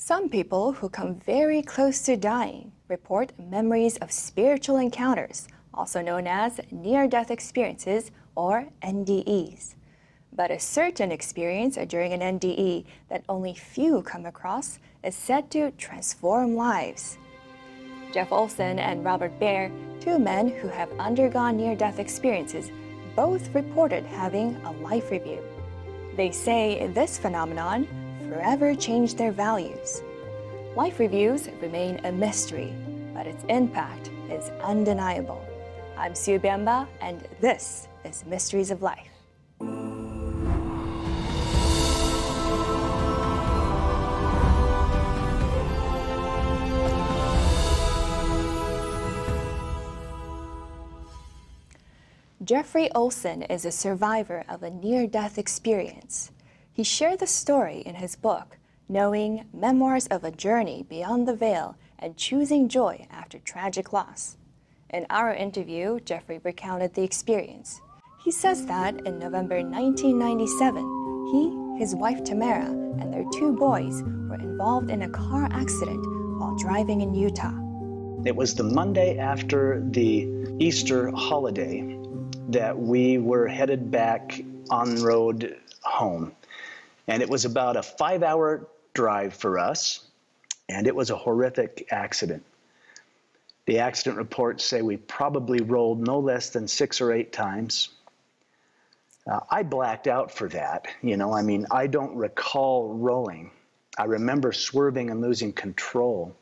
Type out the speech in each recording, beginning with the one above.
Some people who come very close to dying report memories of spiritual encounters, also known as near death experiences or NDEs. But a certain experience during an NDE that only few come across is said to transform lives. Jeff Olson and Robert Baer, two men who have undergone near death experiences, both reported having a life review. They say this phenomenon forever change their values. Life reviews remain a mystery, but its impact is undeniable. I'm Sue Biamba, and this is Mysteries of Life. Jeffrey Olson is a survivor of a near death experience. He shared the story in his book, Knowing Memoirs of a Journey Beyond the Veil and Choosing Joy After Tragic Loss. In our interview, Jeffrey recounted the experience. He says that in November 1997, he, his wife Tamara, and their two boys were involved in a car accident while driving in Utah. It was the Monday after the Easter holiday that we were headed back on road home. And it was about a five hour drive for us, and it was a horrific accident. The accident reports say we probably rolled no less than six or eight times. Uh, I blacked out for that. You know, I mean, I don't recall rolling. I remember swerving and losing control.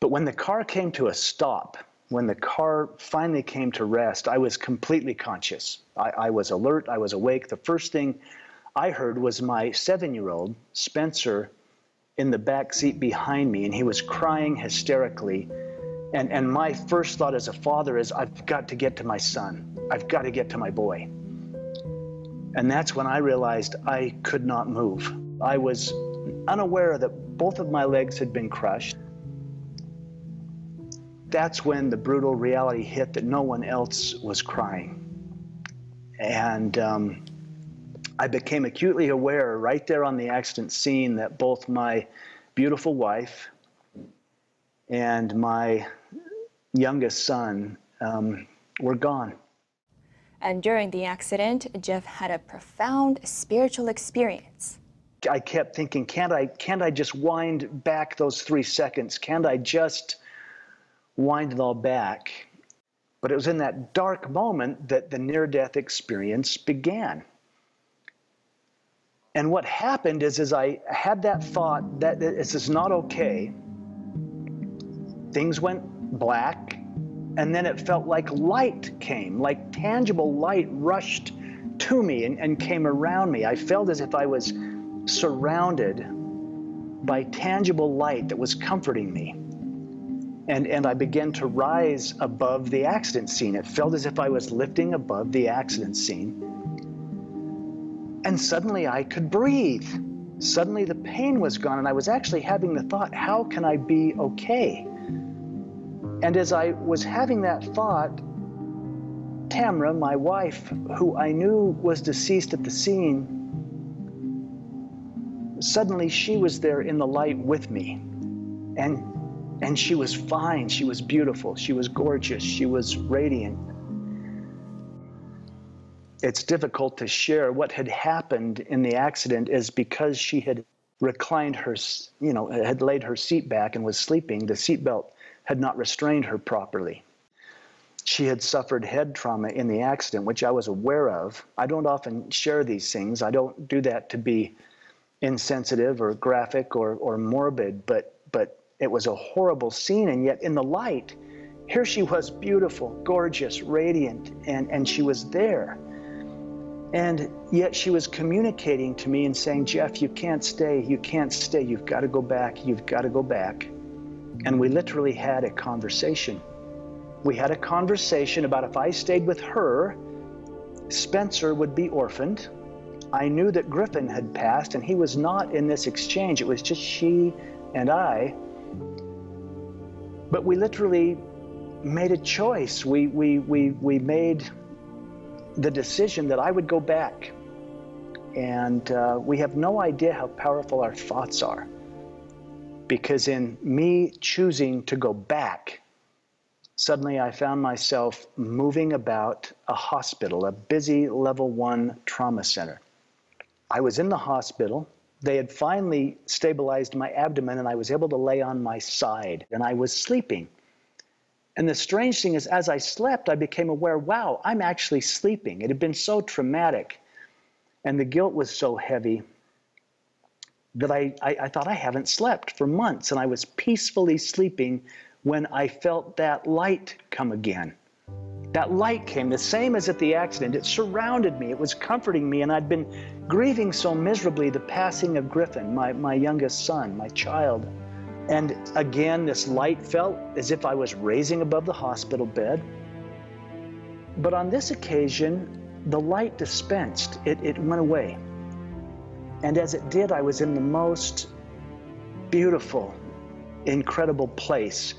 But when the car came to a stop, when the car finally came to rest, I was completely conscious. I, I was alert, I was awake. The first thing I heard was my seven year old, Spencer, in the back seat behind me, and he was crying hysterically. And, and my first thought as a father is, I've got to get to my son. I've got to get to my boy. And that's when I realized I could not move. I was unaware that both of my legs had been crushed that's when the brutal reality hit that no one else was crying. And um, I became acutely aware right there on the accident scene that both my beautiful wife and my youngest son um, were gone. And during the accident, Jeff had a profound spiritual experience. I kept thinking, can't I, can't I just wind back those three seconds? Can't I just wind it all back. But it was in that dark moment that the near death experience began. And what happened is, as I had that thought that this is not okay, things went black, and then it felt like light came, like tangible light rushed to me and, and came around me. I felt as if I was surrounded by tangible light that was comforting me and, and I began to rise above the accident scene. It felt as if I was lifting above the accident scene. And suddenly I could breathe. Suddenly the pain was gone, and I was actually having the thought, how can I be okay? And as I was having that thought, Tamra, my wife, who I knew was deceased at the scene, suddenly she was there in the light with me. And and she was fine. She was beautiful. She was gorgeous. She was radiant. It's difficult to share what had happened in the accident is because she had reclined her, you know, had laid her seat back and was sleeping. The seatbelt had not restrained her properly. She had suffered head trauma in the accident, which I was aware of. I don't often share these things. I don't do that to be insensitive or graphic or, or morbid, but but it was a horrible scene, and yet in the light, here she was beautiful, gorgeous, radiant, and, and she was there. And yet she was communicating to me and saying, Jeff, you can't stay. You can't stay. You've got to go back. You've got to go back. And we literally had a conversation. We had a conversation about if I stayed with her, Spencer would be orphaned. I knew that Griffin had passed and he was not in this exchange. It was just she and I. But we literally made a choice. We, we, we, we made the decision that I would go back. And uh, we have no idea how powerful our thoughts are. because in me choosing to go back, suddenly I found myself moving about a hospital, a busy level one trauma center. I was in the hospital. They had finally stabilized my abdomen and I was able to lay on my side and I was sleeping. And the strange thing is, as I slept, I became aware wow, I'm actually sleeping. It had been so traumatic and the guilt was so heavy that I, I, I, thought I haven't slept for months. And I was peacefully sleeping when I felt that light come again. That light came, the same as at the accident. It surrounded me, it was comforting me, and I'd been grieving so miserably the passing of Griffin, my, my youngest son, my child. And again, this light felt as if I was raising above the hospital bed. But on this occasion, the light dispensed, it, it went away. And as it did, I was in the most beautiful, incredible place.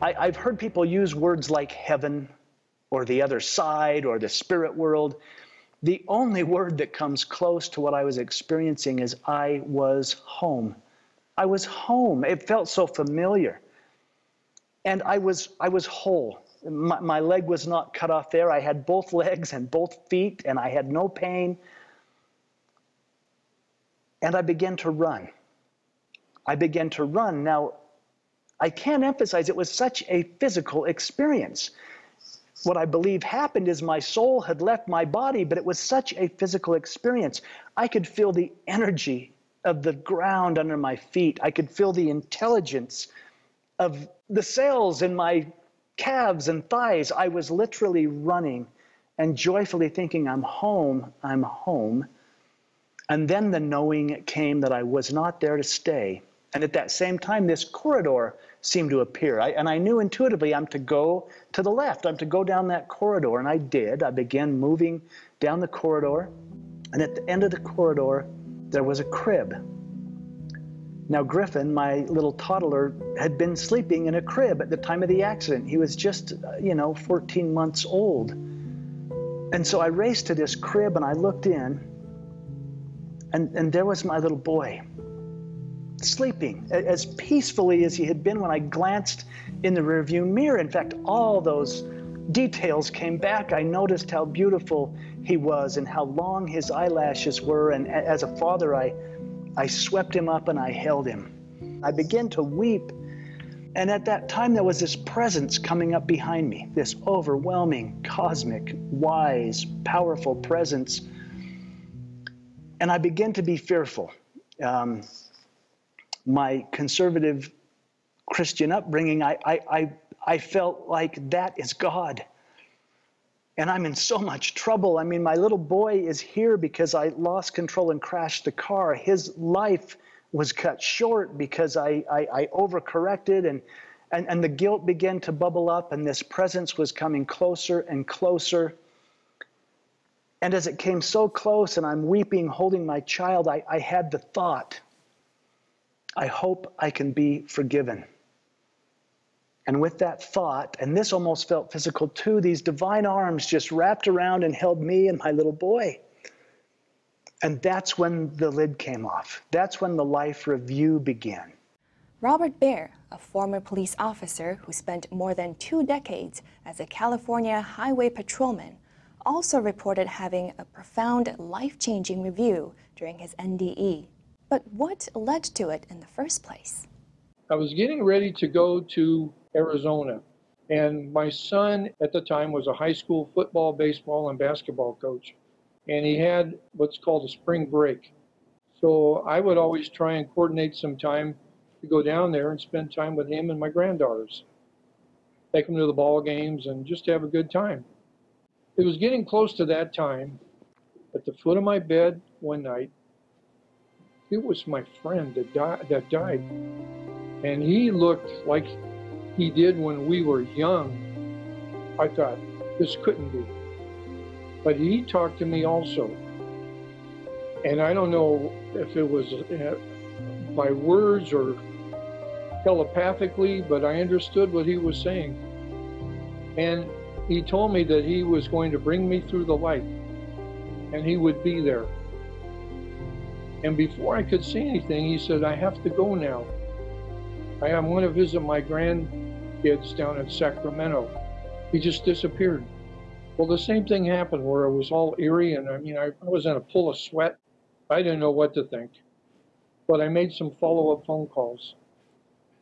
I, I've heard people use words like heaven or the other side or the spirit world. The only word that comes close to what I was experiencing is I was home. I was home. It felt so familiar. And I was, I was whole. My, my leg was not cut off there. I had both legs and both feet, and I had no pain. And I began to run. I began to run. Now, I can't emphasize it was such a physical experience. What I believe happened is my soul had left my body, but it was such a physical experience. I could feel the energy of the ground under my feet. I could feel the intelligence of the cells in my calves and thighs. I was literally running and joyfully thinking, I'm home, I'm home. And then the knowing came that I was not there to stay. And at that same time, this corridor seemed to appear. I, and I knew intuitively I'm to go to the left, I'm to go down that corridor. And I did. I began moving down the corridor. And at the end of the corridor, there was a crib. Now, Griffin, my little toddler, had been sleeping in a crib at the time of the accident. He was just, uh, you know, 14 months old. And so I raced to this crib and I looked in, and, and there was my little boy sleeping as peacefully as he had been when I glanced in the rearview mirror. In fact, all those details came back. I noticed how beautiful he was and how long his eyelashes were. And as a father, I, I swept him up and I held him. I began to weep. And at that time, there was this presence coming up behind me, this overwhelming, cosmic, wise, powerful presence. And I began to be fearful. Um, my conservative Christian upbringing, I, I, I, I felt like that is God. And I'm in so much trouble. I mean, my little boy is here because I lost control and crashed the car. His life was cut short because I, I, I overcorrected and, and, and the guilt began to bubble up, and this presence was coming closer and closer. And as it came so close, and I'm weeping, holding my child, I, I had the thought I hope I can be forgiven. And with that thought, and this almost felt physical too, these divine arms just wrapped around and held me and my little boy. And that's when the lid came off. That's when the life review began. Robert Baer, a former police officer who spent more than two decades as a California highway patrolman, also reported having a profound life changing review during his NDE. But what led to it in the first place? I was getting ready to go to Arizona, and my son at the time was a high school football, baseball, and basketball coach, and he had what's called a spring break. So I would always try and coordinate some time to go down there and spend time with him and my granddaughters. Take them to the ball games and just have a good time. It was getting close to that time. At the foot of my bed one night, it was my friend that, di- that died. And he looked like he did when we were young. I thought, this couldn't be. But he talked to me also. And I don't know if it was uh, by words or telepathically, but I understood what he was saying. And he told me that he was going to bring me through the light and he would be there. And before I could say anything, he said, I have to go now. I went to visit my grandkids down in Sacramento. He just disappeared. Well, the same thing happened where it was all eerie, and I mean, I, I was in a pool of sweat. I didn't know what to think. But I made some follow up phone calls,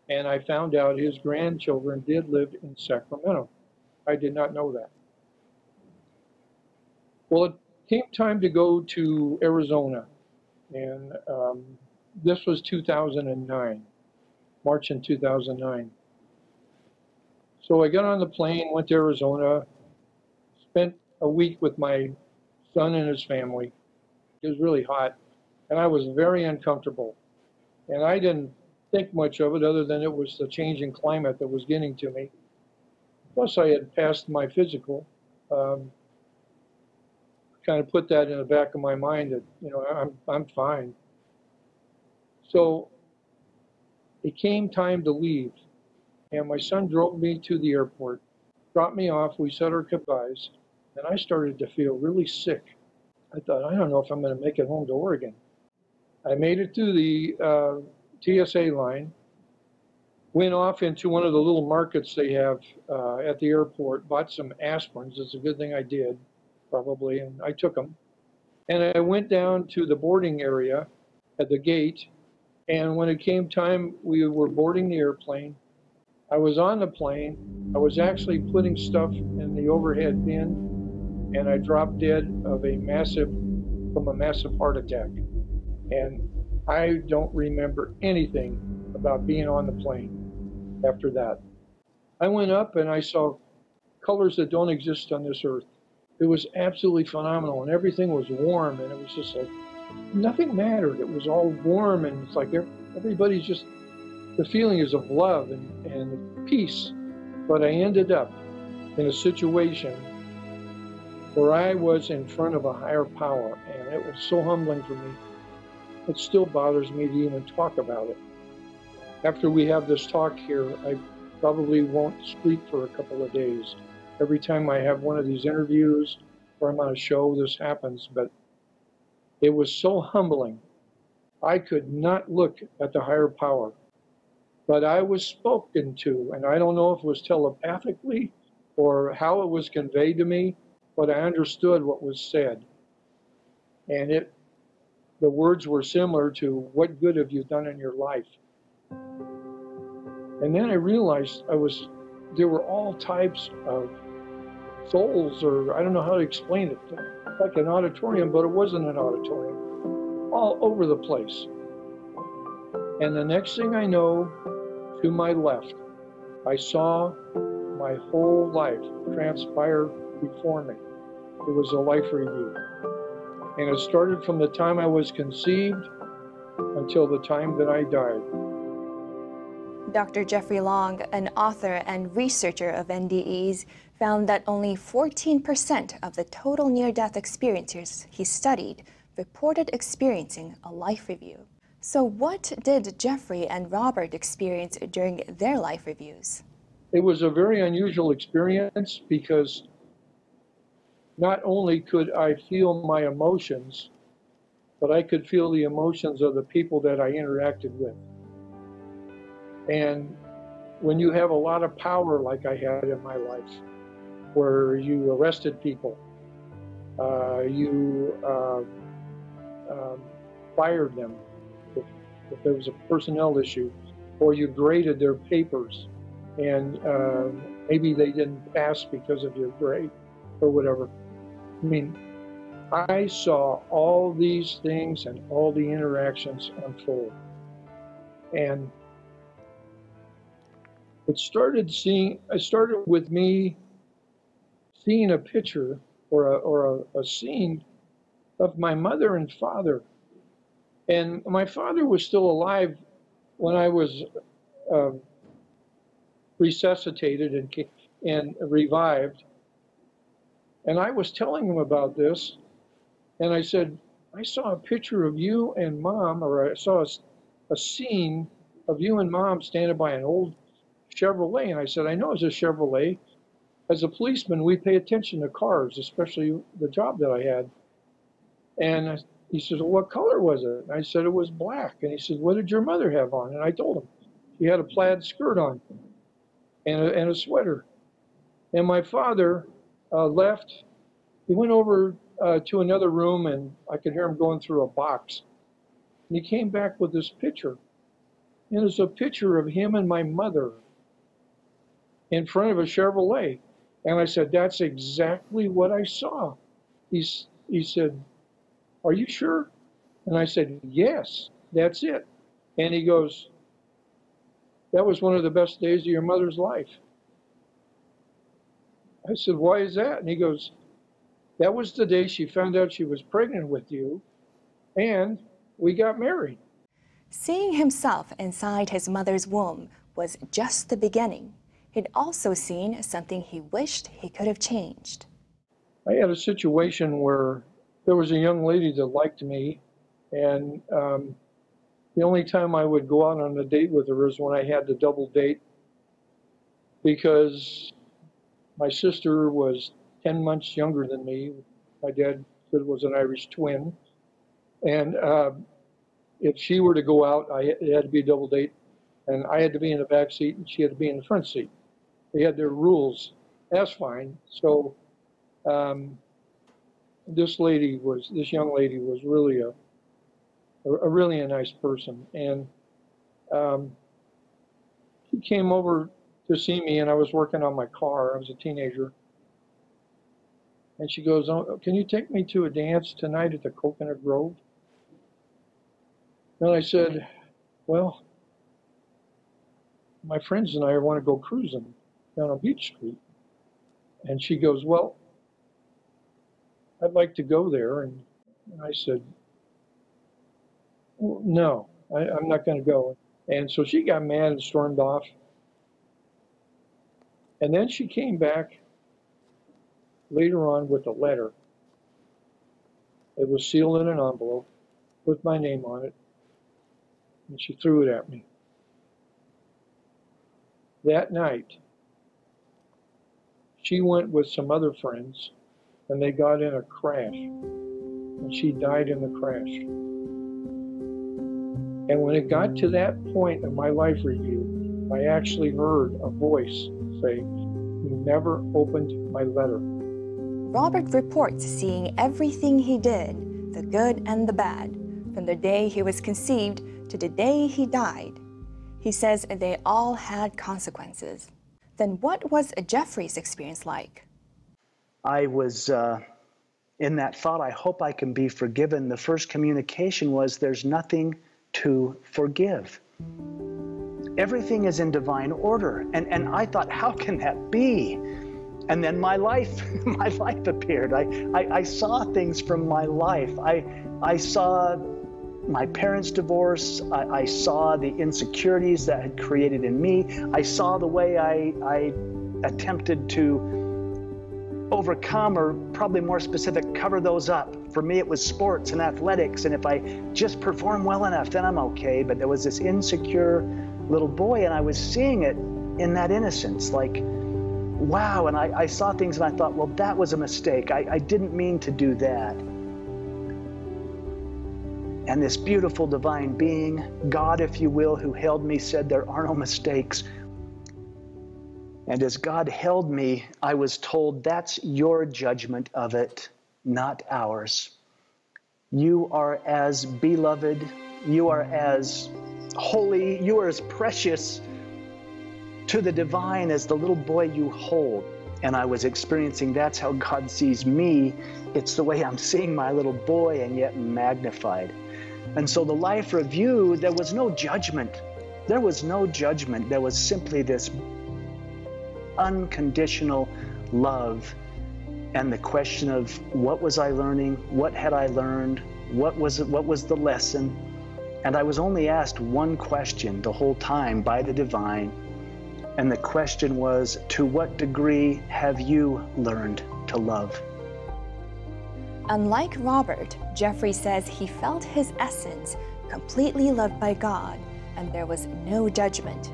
and I found out his grandchildren did live in Sacramento. I did not know that. Well, it came time to go to Arizona, and um, this was 2009, March in 2009. So I got on the plane, went to Arizona, spent a week with my son and his family. It was really hot, and I was very uncomfortable. And I didn't think much of it other than it was the changing climate that was getting to me. Plus, I had passed my physical. Um, kind of put that in the back of my mind that you know I'm I'm fine. So it came time to leave, and my son drove me to the airport, dropped me off. We said our goodbyes, and I started to feel really sick. I thought, I don't know if I'm going to make it home to Oregon. I made it through the uh, TSA line, went off into one of the little markets they have uh, at the airport, bought some aspirins. It's a good thing I did, probably, and I took them. And I went down to the boarding area at the gate, and when it came time we were boarding the airplane, I was on the plane. I was actually putting stuff in the overhead bin and I dropped dead of a massive, from a massive heart attack. And I don't remember anything about being on the plane after that. I went up and I saw colors that don't exist on this earth. It was absolutely phenomenal, and everything was warm, and it was just like nothing mattered. It was all warm, and it's like everybody's just the feeling is of love and, and peace. But I ended up in a situation where I was in front of a higher power, and it was so humbling for me. It still bothers me to even talk about it. After we have this talk here, I probably won't sleep for a couple of days. Every time I have one of these interviews or I'm on a show, this happens, but it was so humbling. I could not look at the higher power, but I was spoken to, and I don't know if it was telepathically or how it was conveyed to me, but I understood what was said. And it, the words were similar to, What good have you done in your life? And then I realized I was, there were all types of souls, or I don't know how to explain it, like an auditorium, but it wasn't an auditorium, all over the place. And the next thing I know, to my left, I saw my whole life transpire before me. It was a life review. And it started from the time I was conceived until the time that I died. Dr. Jeffrey Long, an author and researcher of NDEs, found that only 14% of the total near death experiencers he studied reported experiencing a life review. So, what did Jeffrey and Robert experience during their life reviews? It was a very unusual experience because not only could I feel my emotions, but I could feel the emotions of the people that I interacted with. And when you have a lot of power like I had in my life, where you arrested people, uh, you uh, um, fired them if, if, there was a personnel issue, or you graded their papers and uh, maybe they didn't pass because of your grade or whatever. I mean, I saw all these things and all the interactions unfold. And it started seeing, I started with me seeing a picture or a, or a, a scene of my mother and father. And my father was still alive when I was uh, resuscitated and, and revived. And I was telling him about this, and I said, I saw a picture of you and mom, or I saw a, a scene of you and mom standing by an old Chevrolet. And I said, I know it's a Chevrolet. As a policeman, we pay attention to cars, especially the job that I had. And he says, well, what color was it? And I said, it was black. And he said, what did your mother have on? And I told him. She had a plaid skirt on and a, and a sweater. And my father uh, left. He went over uh, to another room, and I could hear him going through a box. And he came back with this picture. And it's a picture of him and my mother in front of a Chevrolet. And I said, That's exactly what I saw. He's, he said, Are you sure? And I said, Yes, that's it. And he goes, That was one of the best days of your mother's life. I said, Why is that? And he goes, That was the day she found out she was pregnant with you, and we got married. Seeing himself inside his mother's womb was just the beginning. He'd also seen something he wished he could have changed. I had a situation where there was a young lady that liked me, and um, the only time I would go out on a date with her is when I had to double date because my sister was 10 months younger than me. My dad was an Irish twin. And uh, if she were to go out, I, it had to be a double date. And I had to be in the back seat and she had to be in the front seat. They had their rules. That's fine. So um, this lady was, this young lady was really a, a, really a nice person. And um, she came over to see me, and I was working on my car. I was a teenager. And she goes, oh, Can you take me to a dance tonight at the Coconut Grove? And I said, Well, my friends and I want to go cruising down on Beach Street. And she goes, Well, I'd like to go there. And, I said, well, No, I, I'm not going to go. And so she got mad and stormed off. And then she came back later on with a letter. It was sealed in an envelope with my name on it, and she threw it at me. That night, she went with some other friends, and they got in a crash, and she died in the crash. And when it got to that point of my life review, I actually heard a voice say, You never opened my letter. Robert reports seeing everything he did, the good and the bad, from the day he was conceived to the day he died. He says they all had consequences. Then what was Jeffrey's experience like? I was uh, in that thought, I hope I can be forgiven. The first communication was, There's nothing to forgive. Everything is in divine order. And, and I thought, how can that be? And then my life, my life appeared. I, I, I saw things from my life. I, I saw my parents' divorce. I, I, saw the insecurities that had created in me. I saw the way I, I attempted to overcome, or probably more specific, cover those up. For me, it was sports and athletics, and if I just perform well enough, then I'm okay. But there was this insecure little boy, and I was seeing it in that innocence like, wow. And I, I saw things and I thought, well, that was a mistake. I, I didn't mean to do that. And this beautiful divine being, God, if you will, who held me, said, There are no mistakes. And as God held me, I was told, That's your judgment of it, not ours. You are as beloved, you are as holy, you are as precious to the divine as the little boy you hold. And I was experiencing that's how God sees me. It's the way I'm seeing my little boy and yet magnified. And so the life review, there was no judgment. There was no judgment. There was simply this unconditional love and the question of what was I learning? What had I learned? What was what was the lesson? And I was only asked one question the whole time by the divine. And the question was, to what degree have you learned to love? Unlike Robert, Jeffrey says he felt his essence completely loved by God and there was no judgment.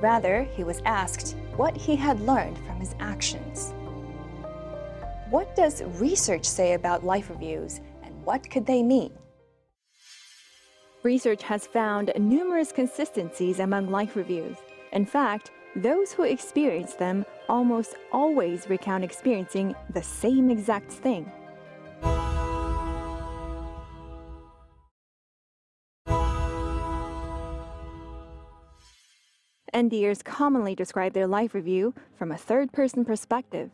Rather, he was asked what he had learned from his actions. What does research say about life reviews and what could they mean? Research has found numerous consistencies among life reviews. In fact, those who experience them almost always recount experiencing the same exact thing. NDers commonly describe their life review from a third person perspective.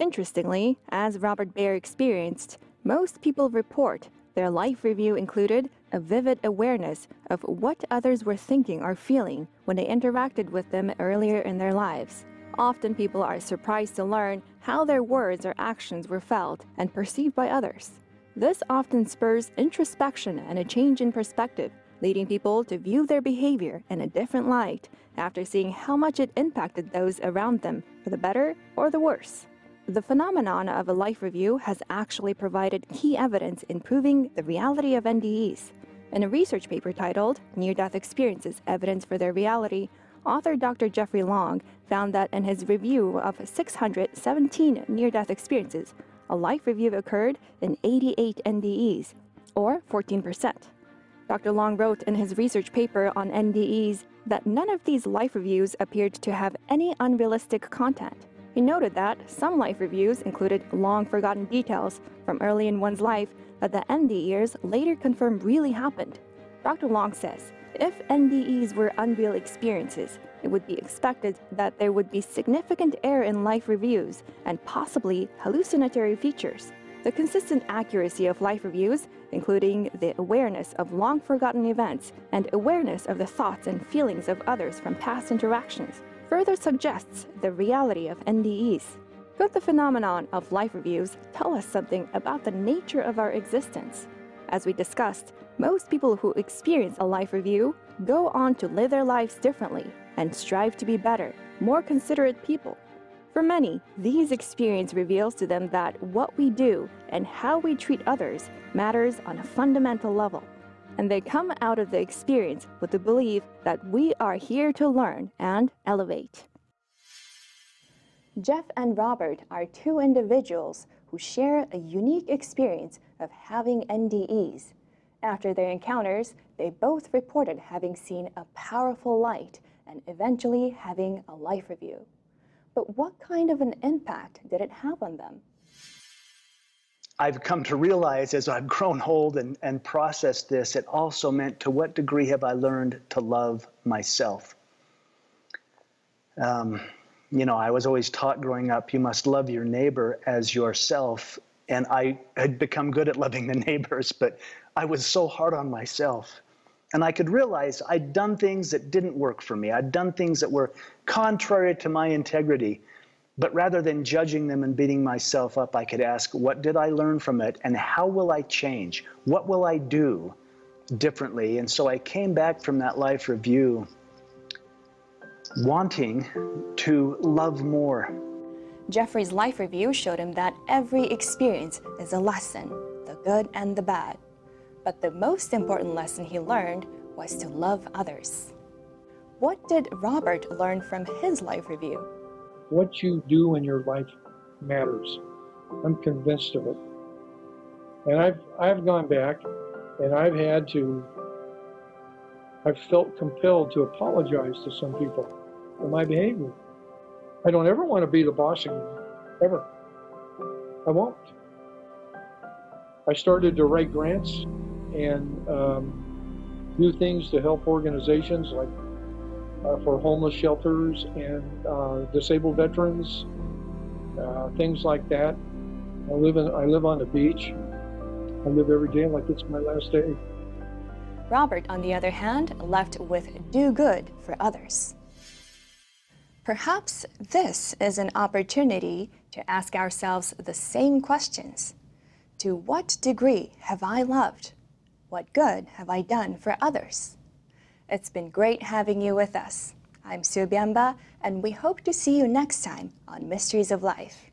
Interestingly, as Robert Baer experienced, most people report their life review included a vivid awareness of what others were thinking or feeling when they interacted with them earlier in their lives. Often people are surprised to learn how their words or actions were felt and perceived by others. This often spurs introspection and a change in perspective, leading people to view their behavior in a different light after seeing how much it impacted those around them, for the better or the worse. The phenomenon of a life review has actually provided key evidence in proving the reality of NDEs. In a research paper titled Near Death Experiences Evidence for Their Reality, author Dr. Jeffrey Long found that in his review of 617 near death experiences, a life review occurred in 88 NDEs, or 14%. Dr. Long wrote in his research paper on NDEs that none of these life reviews appeared to have any unrealistic content. He noted that some life reviews included long forgotten details from early in one's life that the NDEs later confirmed really happened. Dr. Long says if NDEs were unreal experiences, it would be expected that there would be significant error in life reviews and possibly hallucinatory features. The consistent accuracy of life reviews, including the awareness of long forgotten events and awareness of the thoughts and feelings of others from past interactions, further suggests the reality of NDEs. Could the phenomenon of life reviews tell us something about the nature of our existence? As we discussed, most people who experience a life review go on to live their lives differently and strive to be better, more considerate people for many, these experience reveals to them that what we do and how we treat others matters on a fundamental level. And they come out of the experience with the belief that we are here to learn and elevate. Jeff and Robert are two individuals who share a unique experience of having NDEs. After their encounters, they both reported having seen a powerful light and eventually having a life review. But what kind of an impact did it have on them? I've come to realize as I've grown old and, and processed this, it also meant to what degree have I learned to love myself? Um, you know, I was always taught growing up, you must love your neighbor as yourself. And I had become good at loving the neighbors, but I was so hard on myself. And I could realize I'd done things that didn't work for me. I'd done things that were contrary to my integrity. But rather than judging them and beating myself up, I could ask, what did I learn from it? And how will I change? What will I do differently? And so I came back from that life review wanting to love more. Jeffrey's life review showed him that every experience is a lesson, the good and the bad. But the most important lesson he learned was to love others. What did Robert learn from his life review? What you do in your life matters. I'm convinced of it. And I've, I've gone back and I've had to, I've felt compelled to apologize to some people for my behavior. I don't ever want to be the boss again, ever. I won't. I started to write grants and um, do things to help organizations like uh, for homeless shelters and uh, disabled veterans, uh, things like that. I live in I live on the beach. I live every day like it's my last day. Robert, on the other hand, left with do good for others. Perhaps this is an opportunity to ask ourselves the same questions. To what degree have I loved? What good have I done for others? It's been great having you with us. I'm Sue Biamba, and we hope to see you next time on Mysteries of Life.